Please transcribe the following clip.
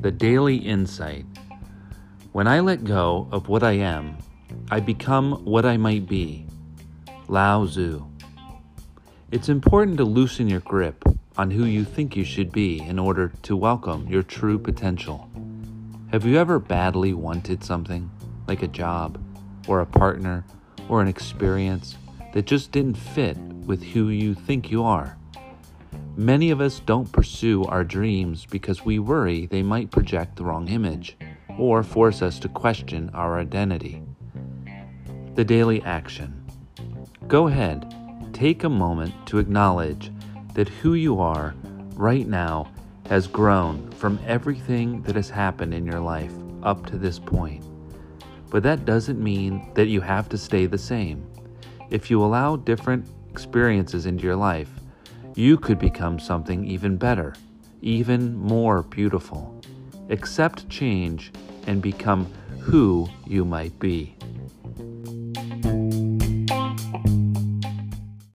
The Daily Insight When I let go of what I am, I become what I might be. Lao Tzu. It's important to loosen your grip on who you think you should be in order to welcome your true potential. Have you ever badly wanted something, like a job, or a partner, or an experience that just didn't fit with who you think you are? Many of us don't pursue our dreams because we worry they might project the wrong image or force us to question our identity. The daily action. Go ahead, take a moment to acknowledge that who you are right now has grown from everything that has happened in your life up to this point. But that doesn't mean that you have to stay the same. If you allow different experiences into your life, you could become something even better, even more beautiful. Accept change and become who you might be.